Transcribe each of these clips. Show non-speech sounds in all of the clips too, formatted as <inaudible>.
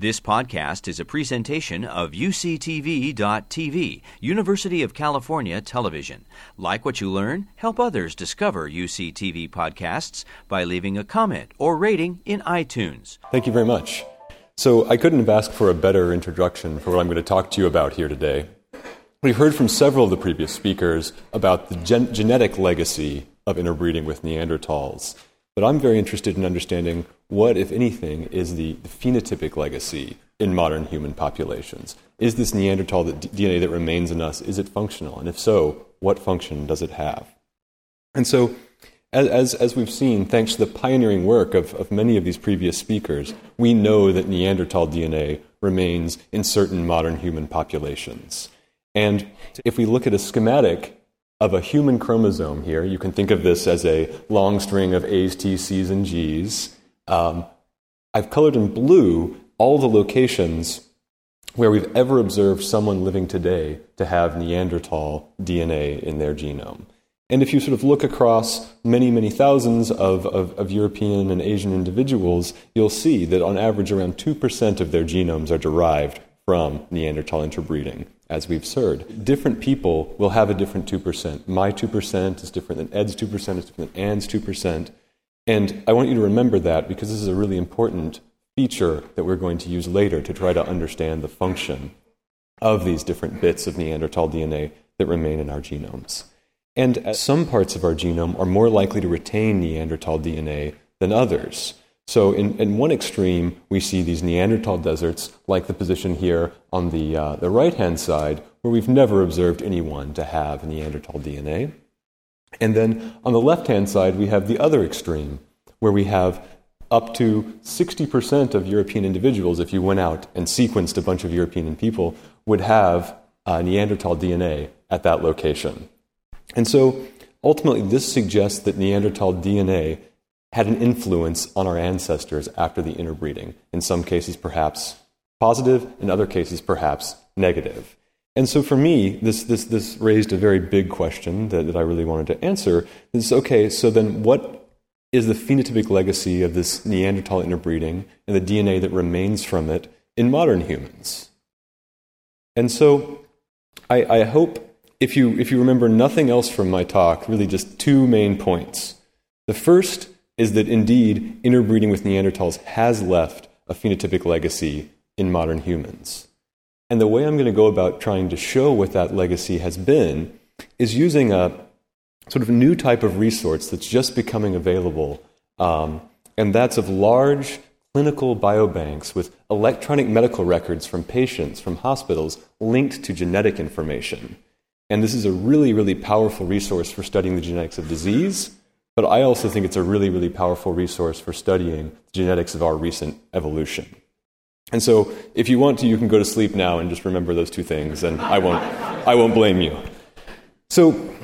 This podcast is a presentation of UCTV.tv, University of California Television. Like what you learn, help others discover UCTV podcasts by leaving a comment or rating in iTunes. Thank you very much. So, I couldn't have asked for a better introduction for what I'm going to talk to you about here today. We've heard from several of the previous speakers about the gen- genetic legacy of interbreeding with Neanderthals. But I'm very interested in understanding what, if anything, is the, phenotypic legacy in modern human populations. Is this Neanderthal DNA that remains in us, is it functional? And if so, what function does it have? And so, as, as, we've seen, thanks to the pioneering work of, of many of these previous speakers, we know that Neanderthal DNA remains in certain modern human populations. And if we look at a schematic of a human chromosome here. You can think of this as a long string of A's, T's, C's, and G's. Um, I've colored in blue all the locations where we've ever observed someone living today to have Neanderthal DNA in their genome. And if you sort of look across many, many thousands of, of, of, European and Asian individuals, you'll see that on average around 2% of their genomes are derived from Neanderthal interbreeding as we've heard. Different people will have a different 2%. My 2% is different than Ed's 2%, is different than Ann's 2%. And I want you to remember that because this is a really important feature that we're going to use later to try to understand the function of these different bits of Neanderthal DNA that remain in our genomes. And some parts of our genome are more likely to retain Neanderthal DNA than others. So, in, in one extreme, we see these Neanderthal deserts, like the position here on the, uh, the right hand side, where we've never observed anyone to have Neanderthal DNA. And then on the left hand side, we have the other extreme, where we have up to 60% of European individuals, if you went out and sequenced a bunch of European people, would have uh, Neanderthal DNA at that location. And so ultimately, this suggests that Neanderthal DNA had an influence on our ancestors after the interbreeding. In some cases, perhaps positive, in other cases, perhaps negative. And so for me, this, this, this raised a very big question that, that I really wanted to answer. Is okay, so then what is the phenotypic legacy of this Neanderthal interbreeding and the DNA that remains from it in modern humans? And so I, I hope if you, if you remember nothing else from my talk, really just two main points. The first is that indeed interbreeding with Neanderthals has left a phenotypic legacy in modern humans. And the way I'm going to go about trying to show what that legacy has been is using a sort of new type of resource that's just becoming available, um, and that's of large clinical biobanks with electronic medical records from patients from hospitals linked to genetic information. And this is a really, really powerful resource for studying the genetics of disease but I also think it's a really, really powerful resource for studying the genetics of our recent evolution. And so, if you want to, you can go to sleep now and just remember those two things, and I won't, I won't blame you. So,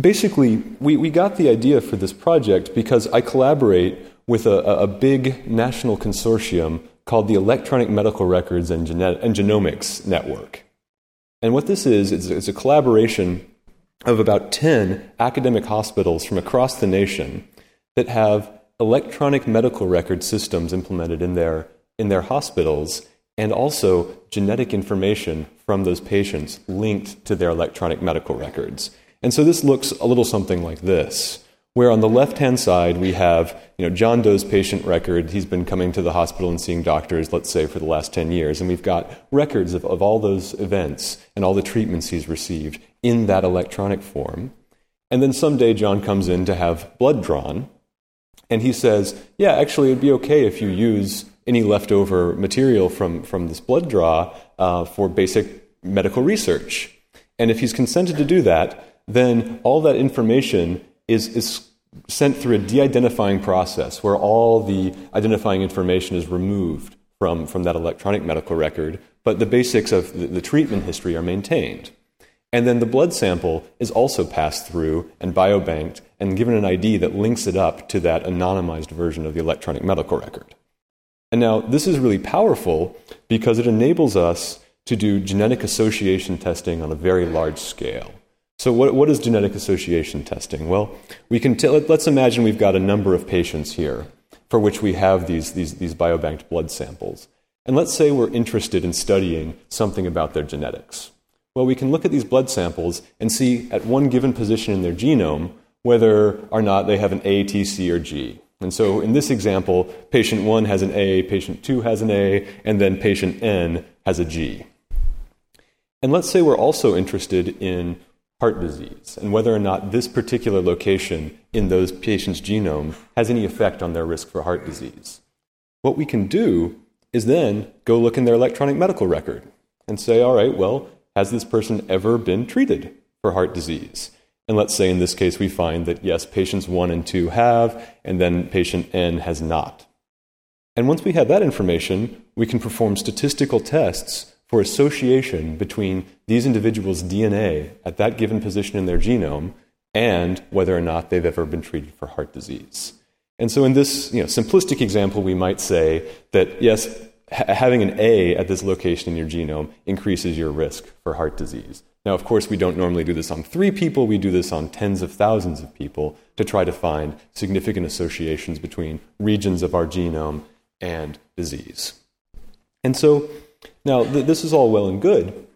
basically, we, we got the idea for this project because I collaborate with a, a big national consortium called the Electronic Medical Records and, Genet- and Genomics Network. And what this is, it's, it's a collaboration of about 10 academic hospitals from across the nation that have electronic medical record systems implemented in their, in their hospitals and also genetic information from those patients linked to their electronic medical records. And so this looks a little something like this, where on the left hand side we have you know, John Doe's patient record. He's been coming to the hospital and seeing doctors, let's say, for the last 10 years. And we've got records of, of all those events and all the treatments he's received in that electronic form. And then someday John comes in to have blood drawn, and he says, Yeah, actually, it'd be okay if you use any leftover material from, from this blood draw uh, for basic medical research. And if he's consented to do that, then all that information is, is sent through a de identifying process where all the identifying information is removed from, from that electronic medical record, but the basics of the, the treatment history are maintained. And then the blood sample is also passed through and biobanked and given an ID that links it up to that anonymized version of the electronic medical record. And now, this is really powerful because it enables us to do genetic association testing on a very large scale. So, what, what is genetic association testing? Well, we can t- let's imagine we've got a number of patients here for which we have these, these, these biobanked blood samples. And let's say we're interested in studying something about their genetics. Well, we can look at these blood samples and see at one given position in their genome whether or not they have an A, T, C, or G. And so in this example, patient 1 has an A, patient 2 has an A, and then patient N has a G. And let's say we're also interested in heart disease and whether or not this particular location in those patients' genome has any effect on their risk for heart disease. What we can do is then go look in their electronic medical record and say, all right, well, has this person ever been treated for heart disease? And let's say in this case we find that yes, patients 1 and 2 have, and then patient N has not. And once we have that information, we can perform statistical tests for association between these individuals' DNA at that given position in their genome and whether or not they've ever been treated for heart disease. And so, in this you know, simplistic example, we might say that yes, ha- having an A at this location in your genome increases your risk for heart disease. Now, of course, we don't normally do this on three people, we do this on tens of thousands of people to try to find significant associations between regions of our genome and disease. And so, now th- this is all well and good,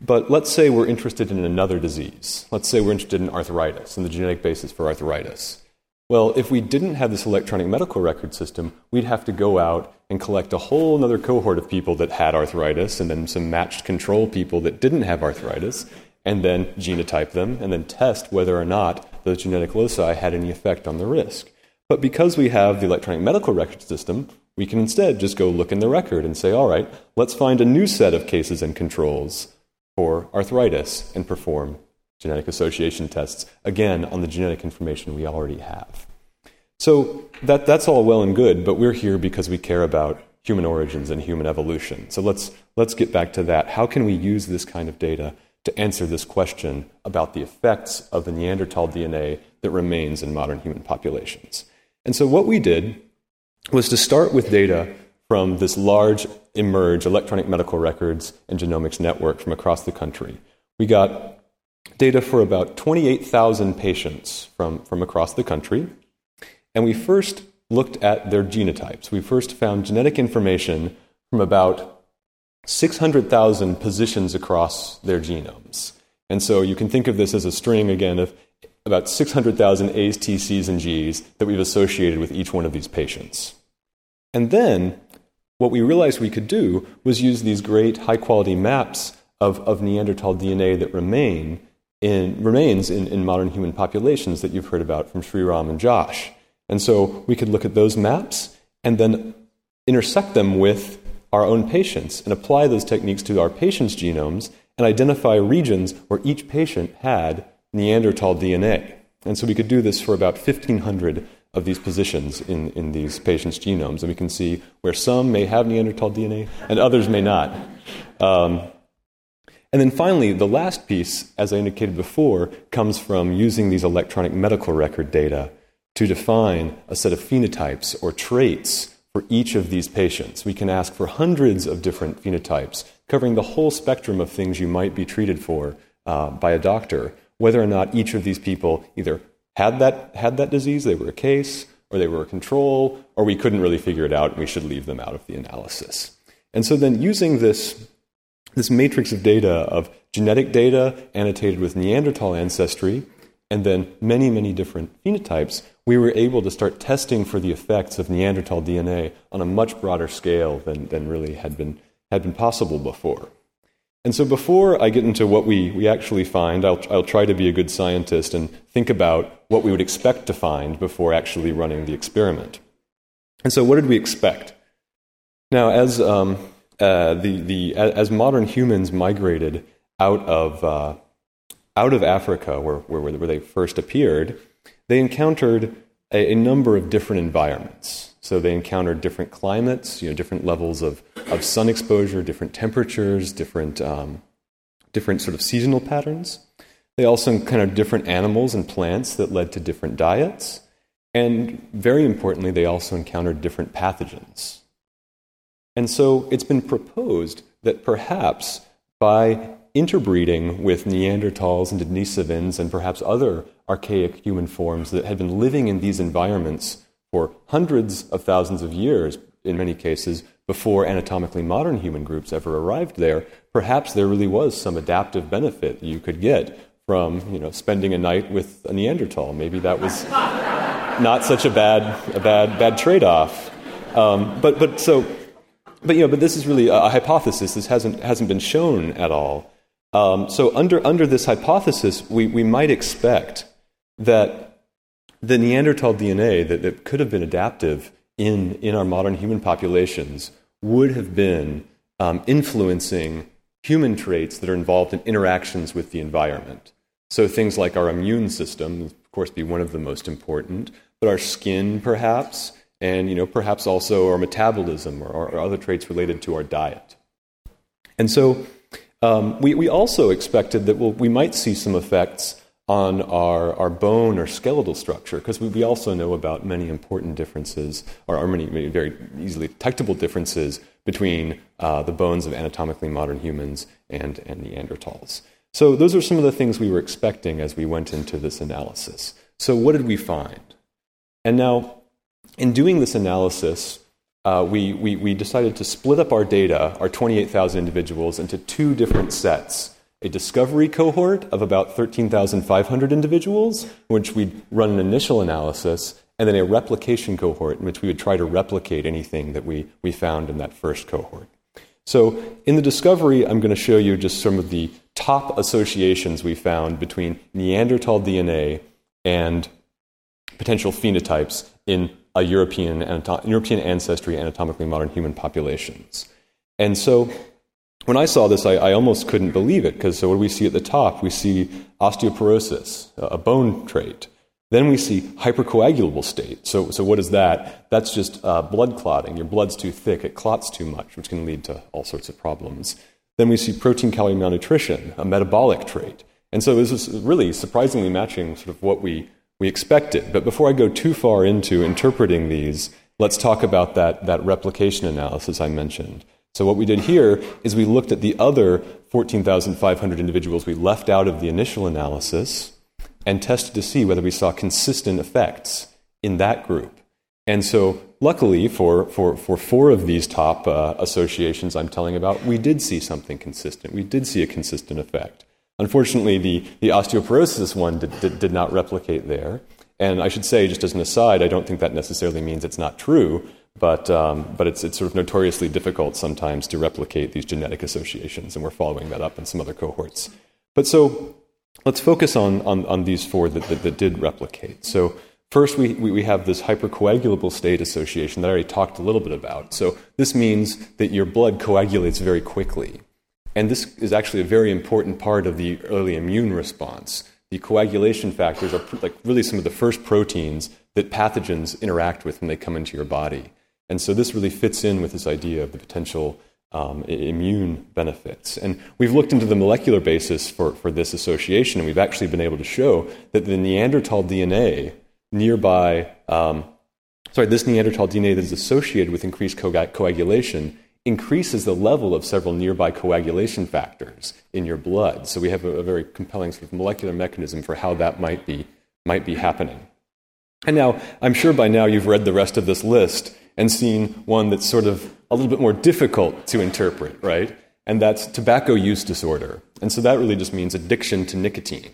but let's say we're interested in another disease. Let's say we're interested in arthritis and the genetic basis for arthritis. Well, if we didn't have this electronic medical record system, we'd have to go out and collect a whole other cohort of people that had arthritis and then some matched control people that didn't have arthritis and then genotype them and then test whether or not those genetic loci had any effect on the risk. But because we have the electronic medical record system, we can instead just go look in the record and say, all right, let's find a new set of cases and controls for arthritis and perform genetic association tests, again, on the genetic information we already have. So that, that's all well and good, but we're here because we care about human origins and human evolution. So let's, let's get back to that. How can we use this kind of data to answer this question about the effects of the Neanderthal DNA that remains in modern human populations? And so what we did was to start with data from this large eMERGE electronic medical records and genomics network from across the country. We got data for about 28,000 patients from, from across the country. And we first looked at their genotypes. We first found genetic information from about 600,000 positions across their genomes. And so you can think of this as a string, again, of about 600,000 A's, T's, C's, and G's that we've associated with each one of these patients. And then what we realized we could do was use these great high quality maps of, of Neanderthal DNA that remain in, remains in, in modern human populations that you've heard about from Sriram and Josh. And so we could look at those maps and then intersect them with our own patients and apply those techniques to our patients' genomes and identify regions where each patient had Neanderthal DNA. And so we could do this for about 1,500 of these positions in, in these patients' genomes. And we can see where some may have Neanderthal DNA and others may not. Um, and then finally, the last piece, as I indicated before, comes from using these electronic medical record data to define a set of phenotypes or traits for each of these patients. We can ask for hundreds of different phenotypes, covering the whole spectrum of things you might be treated for uh, by a doctor, whether or not each of these people either had that, had that disease, they were a case, or they were a control, or we couldn't really figure it out and we should leave them out of the analysis. And so then using this this matrix of data of genetic data annotated with Neanderthal ancestry, and then many, many different phenotypes, we were able to start testing for the effects of Neanderthal DNA on a much broader scale than, than really had been, had been possible before. And so, before I get into what we, we actually find, I'll, I'll try to be a good scientist and think about what we would expect to find before actually running the experiment. And so, what did we expect? Now, as um, uh, the, the, as modern humans migrated out of, uh, out of Africa, where, where, where they first appeared, they encountered a, a, number of different environments. So they encountered different climates, you know, different levels of, of sun exposure, different temperatures, different, um, different sort of seasonal patterns. They also encountered different animals and plants that led to different diets. And very importantly, they also encountered different pathogens. And so it's been proposed that perhaps by interbreeding with Neanderthals and Denisovans and perhaps other archaic human forms that had been living in these environments for hundreds of thousands of years, in many cases, before anatomically modern human groups ever arrived there, perhaps there really was some adaptive benefit you could get from you know spending a night with a Neanderthal. Maybe that was <laughs> not such a bad a bad bad trade off. Um, but but so but you know but this is really a hypothesis. This hasn't hasn't been shown at all. Um, so under under this hypothesis, we, we might expect that the Neanderthal DNA that, that could have been adaptive in, in our modern human populations would have been um, influencing human traits that are involved in interactions with the environment. So things like our immune system, of course, be one of the most important, but our skin, perhaps, and you know, perhaps also our metabolism or, or other traits related to our diet. And so um, we, we also expected that we'll, we might see some effects on our, our bone or skeletal structure, because we, we also know about many important differences, or, many, many very easily detectable differences between uh, the bones of anatomically modern humans and, and Neanderthals. So, those are some of the things we were expecting as we went into this analysis. So, what did we find? And now, in doing this analysis, uh, we, we, we decided to split up our data, our 28,000 individuals, into two different sets a discovery cohort of about 13,500 individuals, in which we'd run an initial analysis, and then a replication cohort in which we would try to replicate anything that we, we found in that first cohort. So, in the discovery, I'm going to show you just some of the top associations we found between Neanderthal DNA and potential phenotypes in a European, European ancestry anatomically modern human populations. And so when I saw this, I, I almost couldn't believe it because so what do we see at the top? We see osteoporosis, a bone trait. Then we see hypercoagulable state. So, so what is that? That's just uh, blood clotting. Your blood's too thick, it clots too much, which can lead to all sorts of problems. Then we see protein calorie malnutrition, a metabolic trait. And so this is really surprisingly matching sort of what we, we expect it. But before I go too far into interpreting these, let's talk about that, that replication analysis I mentioned. So, what we did here is we looked at the other 14,500 individuals we left out of the initial analysis and tested to see whether we saw consistent effects in that group. And so, luckily, for, for, for four of these top uh, associations I'm telling about, we did see something consistent. We did see a consistent effect. Unfortunately, the, the osteoporosis one did, did, did not replicate there. And I should say, just as an aside, I don't think that necessarily means it's not true. But, um, but it's, it's sort of notoriously difficult sometimes to replicate these genetic associations, and we're following that up in some other cohorts. But so let's focus on, on, on these four that, that, that, did replicate. So first, we, we have this hypercoagulable state association that I already talked a little bit about. So this means that your blood coagulates very quickly. And this is actually a very important part of the early immune response. The coagulation factors are like really some of the first proteins that pathogens interact with when they come into your body. And so this really fits in with this idea of the potential um, immune benefits. And we've looked into the molecular basis for, for this association, and we've actually been able to show that the Neanderthal DNA nearby, um, sorry, this Neanderthal DNA that is associated with increased co- coagulation increases the level of several nearby coagulation factors in your blood. So we have a, a very compelling sort of molecular mechanism for how that might be, might be happening. And now, I'm sure by now you've read the rest of this list and seen one that's sort of a little bit more difficult to interpret, right? And that's tobacco use disorder. And so that really just means addiction to nicotine.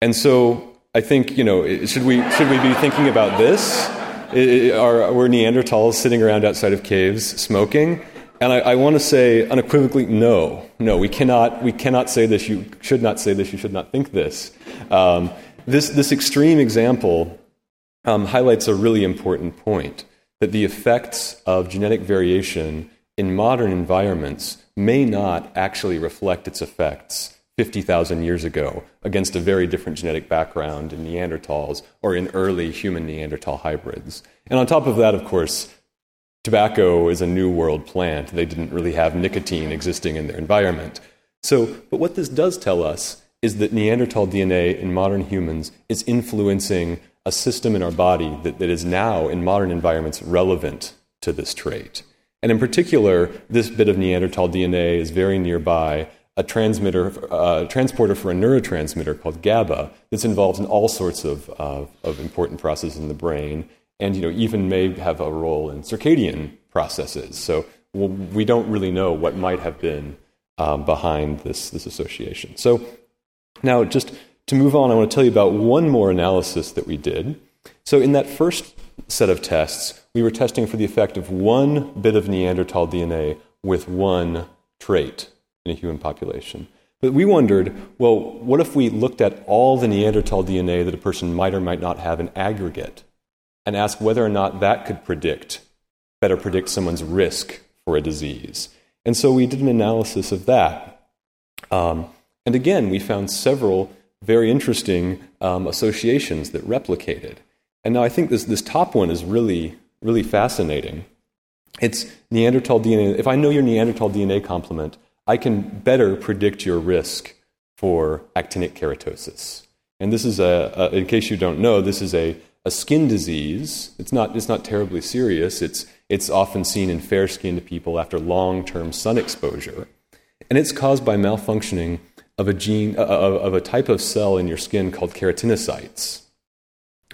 And so I think, you know, should we, should we be thinking about this? Are, were Neanderthals sitting around outside of caves smoking? And I, I want to say unequivocally, no, no, we cannot, we cannot say this. You should not say this. You should not think this. Um, this, this extreme example um, highlights a really important point that the effects of genetic variation in modern environments may not actually reflect its effects 50,000 years ago against a very different genetic background in Neanderthals or in early human Neanderthal hybrids. And on top of that, of course, tobacco is a new world plant. They didn't really have nicotine existing in their environment. So, but what this does tell us is that Neanderthal DNA in modern humans is influencing a system in our body that, that is now, in modern environments, relevant to this trait. And in particular, this bit of Neanderthal DNA is very nearby a transmitter, transporter for a neurotransmitter called GABA that's involved in all sorts of, uh, of important processes in the brain, and you know, even may have a role in circadian processes. So we don't really know what might have been um, behind this, this association. So now, just to move on, I want to tell you about one more analysis that we did. So, in that first set of tests, we were testing for the effect of one bit of Neanderthal DNA with one trait in a human population. But we wondered well, what if we looked at all the Neanderthal DNA that a person might or might not have in aggregate and asked whether or not that could predict, better predict someone's risk for a disease? And so we did an analysis of that. Um, and again, we found several very interesting um, associations that replicated. And now I think this, this top one is really, really fascinating. It's Neanderthal DNA. If I know your Neanderthal DNA complement, I can better predict your risk for actinic keratosis. And this is a, a in case you don't know, this is a, a skin disease. It's not, it's not terribly serious. It's, it's often seen in fair skinned people after long term sun exposure. And it's caused by malfunctioning of a gene, uh, of, of, a type of cell in your skin called keratinocytes.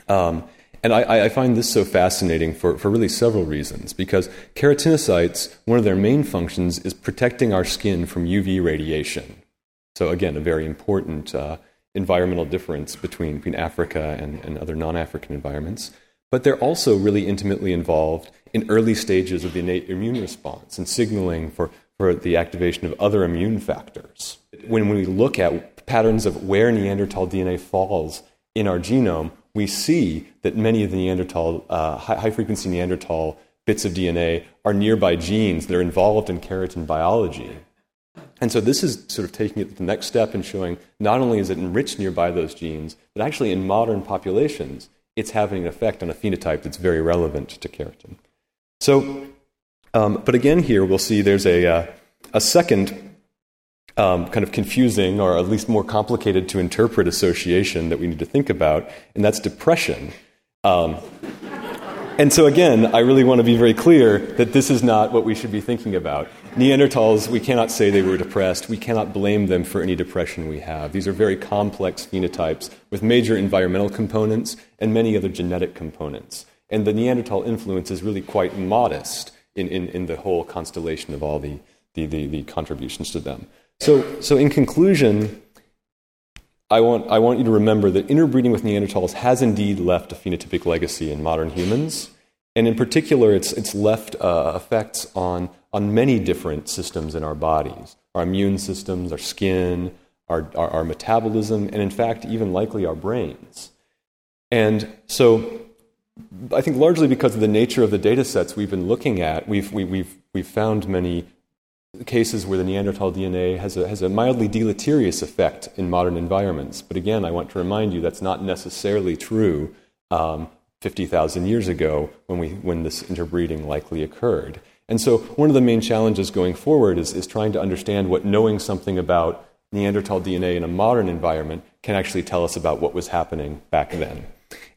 Um, and I, I, find this so fascinating for, for really several reasons. Because keratinocytes, one of their main functions is protecting our skin from UV radiation. So, again, a very important uh, environmental difference between, between Africa and, and other non African environments. But they're also really intimately involved in early stages of the innate immune response and signaling for, for the activation of other immune factors. When we look at patterns of where Neanderthal DNA falls in our genome, we see that many of the Neanderthal, uh, high frequency Neanderthal bits of DNA are nearby genes that are involved in keratin biology. And so this is sort of taking it to the next step and showing not only is it enriched nearby those genes, but actually in modern populations, it's having an effect on a phenotype that's very relevant to keratin. So, um, but again, here we'll see there's a, uh, a second um, kind of confusing or at least more complicated to interpret association that we need to think about, and that's depression. Um, and so, again, I really want to be very clear that this is not what we should be thinking about. Neanderthals, we cannot say they were depressed. We cannot blame them for any depression we have. These are very complex phenotypes with major environmental components and many other genetic components. And the Neanderthal influence is really quite modest in, in, in the whole constellation of all the, the, the, the contributions to them. So, so in conclusion, I want, I want you to remember that interbreeding with Neanderthals has indeed left a phenotypic legacy in modern humans. And in particular, it's, it's left uh, effects on, on many different systems in our bodies our immune systems, our skin, our, our, our metabolism, and in fact, even likely our brains. And so I think largely because of the nature of the data sets we've been looking at, we've, we, have we've, we've found many cases where the Neanderthal DNA has a, has a mildly deleterious effect in modern environments. But again, I want to remind you that's not necessarily true um, 50,000 years ago when, we, when this interbreeding likely occurred. And so, one of the main challenges going forward is, is trying to understand what knowing something about Neanderthal DNA in a modern environment can actually tell us about what was happening back then.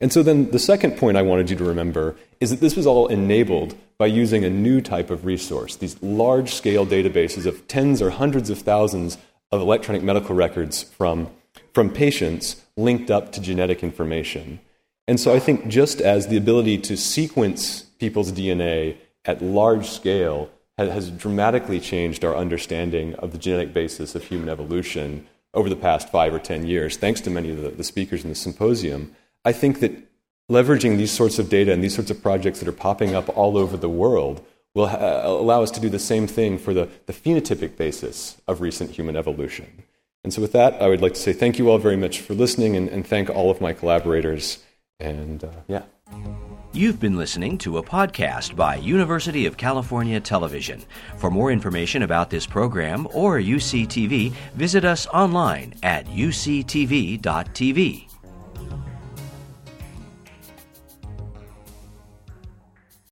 And so, then the second point I wanted you to remember is that this was all enabled by using a new type of resource, these large scale databases of tens or hundreds of thousands of electronic medical records from, from patients linked up to genetic information. And so I think just as the ability to sequence people's DNA at large scale has dramatically changed our understanding of the genetic basis of human evolution over the past five or ten years, thanks to many of the, the speakers in the symposium, I think that leveraging these sorts of data and these sorts of projects that are popping up all over the world will ha- allow us to do the same thing for the, the phenotypic basis of recent human evolution. And so, with that, I would like to say thank you all very much for listening and, and thank all of my collaborators. And uh, yeah. You've been listening to a podcast by University of California Television. For more information about this program or UCTV, visit us online at uctv.tv.